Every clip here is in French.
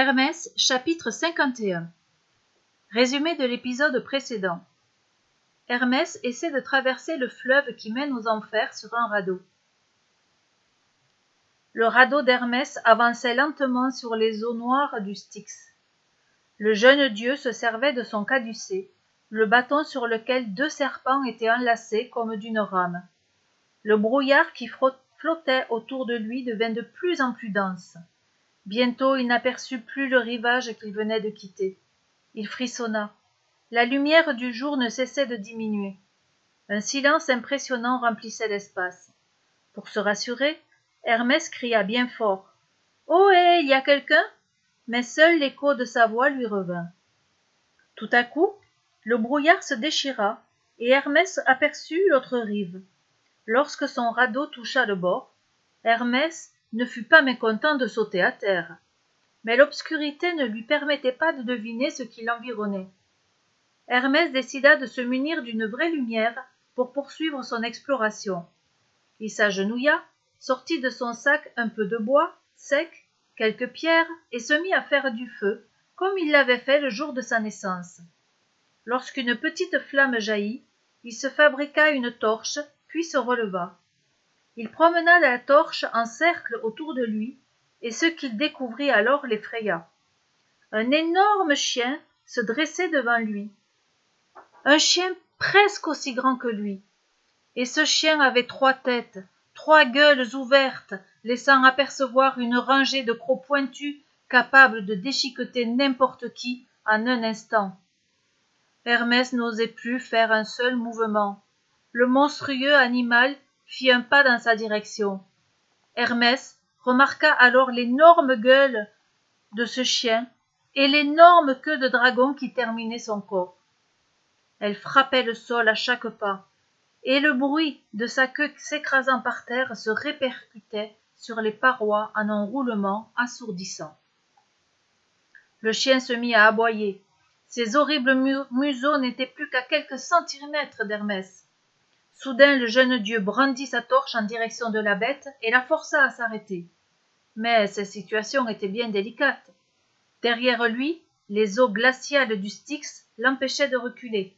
Hermès chapitre 51 Résumé de l'épisode précédent Hermès essaie de traverser le fleuve qui mène aux enfers sur un radeau. Le radeau d'Hermès avançait lentement sur les eaux noires du Styx. Le jeune dieu se servait de son caducée, le bâton sur lequel deux serpents étaient enlacés comme d'une rame. Le brouillard qui flottait autour de lui devint de plus en plus dense. Bientôt il n'aperçut plus le rivage qu'il venait de quitter. Il frissonna. La lumière du jour ne cessait de diminuer. Un silence impressionnant remplissait l'espace. Pour se rassurer, Hermès cria bien fort. Oh hé, il y a quelqu'un Mais seul l'écho de sa voix lui revint. Tout à coup, le brouillard se déchira, et Hermès aperçut l'autre rive. Lorsque son radeau toucha le bord, Hermès ne fut pas mécontent de sauter à terre. Mais l'obscurité ne lui permettait pas de deviner ce qui l'environnait. Hermès décida de se munir d'une vraie lumière pour poursuivre son exploration. Il s'agenouilla, sortit de son sac un peu de bois, sec, quelques pierres, et se mit à faire du feu, comme il l'avait fait le jour de sa naissance. Lorsqu'une petite flamme jaillit, il se fabriqua une torche, puis se releva il promena la torche en cercle autour de lui et ce qu'il découvrit alors l'effraya. Un énorme chien se dressait devant lui. Un chien presque aussi grand que lui. Et ce chien avait trois têtes trois gueules ouvertes laissant apercevoir une rangée de crocs pointus capables de déchiqueter n'importe qui en un instant. Hermès n'osait plus faire un seul mouvement. Le monstrueux animal fit un pas dans sa direction. Hermès remarqua alors l'énorme gueule de ce chien et l'énorme queue de dragon qui terminait son corps. Elle frappait le sol à chaque pas, et le bruit de sa queue s'écrasant par terre se répercutait sur les parois en un roulement assourdissant. Le chien se mit à aboyer. Ses horribles museaux n'étaient plus qu'à quelques centimètres d'Hermès. Soudain le jeune dieu brandit sa torche en direction de la bête et la força à s'arrêter. Mais cette situation était bien délicate. Derrière lui, les eaux glaciales du Styx l'empêchaient de reculer,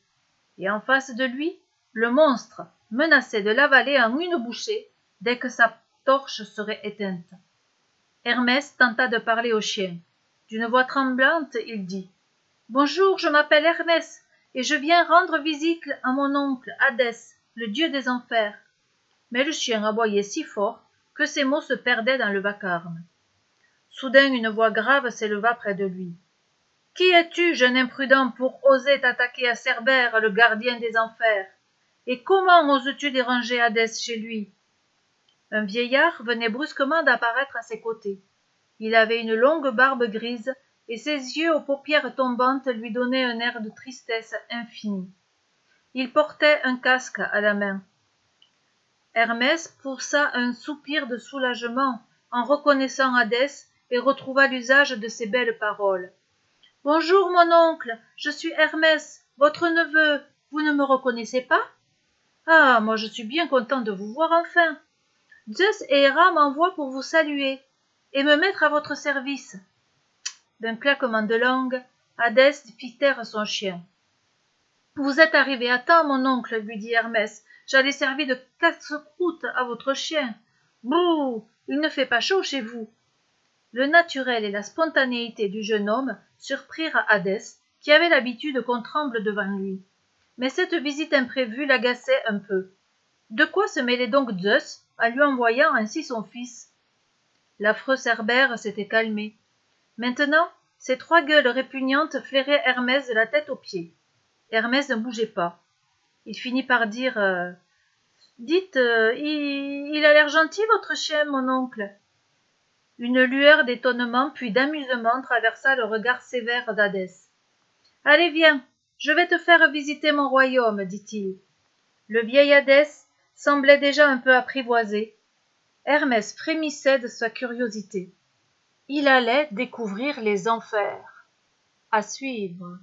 et en face de lui, le monstre menaçait de l'avaler en une bouchée dès que sa torche serait éteinte. Hermès tenta de parler au chien. D'une voix tremblante, il dit Bonjour, je m'appelle Hermès, et je viens rendre visite à mon oncle Hadès, le dieu des enfers. Mais le chien aboyait si fort que ses mots se perdaient dans le vacarme. Soudain une voix grave s'éleva près de lui. Qui es-tu, jeune imprudent, pour oser t'attaquer à Cerbère, le gardien des enfers? Et comment oses-tu déranger Hadès chez lui? Un vieillard venait brusquement d'apparaître à ses côtés. Il avait une longue barbe grise, et ses yeux aux paupières tombantes lui donnaient un air de tristesse infinie. Il portait un casque à la main. Hermès poussa un soupir de soulagement en reconnaissant Hadès et retrouva l'usage de ses belles paroles. Bonjour, mon oncle, je suis Hermès, votre neveu. Vous ne me reconnaissez pas? Ah, moi je suis bien content de vous voir enfin. Zeus et Héra m'envoient pour vous saluer et me mettre à votre service. D'un claquement de langue, Hadès fit taire son chien. Vous êtes arrivé à temps, mon oncle, lui dit Hermès. J'allais servir de casse-croûte à votre chien. Bouh Il ne fait pas chaud chez vous. Le naturel et la spontanéité du jeune homme surprirent Hadès, qui avait l'habitude qu'on tremble devant lui. Mais cette visite imprévue l'agaçait un peu. De quoi se mêlait donc Zeus en lui envoyant ainsi son fils? L'affreux Cerbère s'était calmé. Maintenant, ces trois gueules répugnantes flairaient Hermès de la tête aux pieds. Hermès ne bougeait pas. Il finit par dire euh, Dites, euh, il, a l'air gentil, votre chien, mon oncle. Une lueur d'étonnement puis d'amusement traversa le regard sévère d'Hadès. Allez, viens, je vais te faire visiter mon royaume, dit-il. Le vieil Hadès semblait déjà un peu apprivoisé. Hermès frémissait de sa curiosité. Il allait découvrir les enfers. À suivre.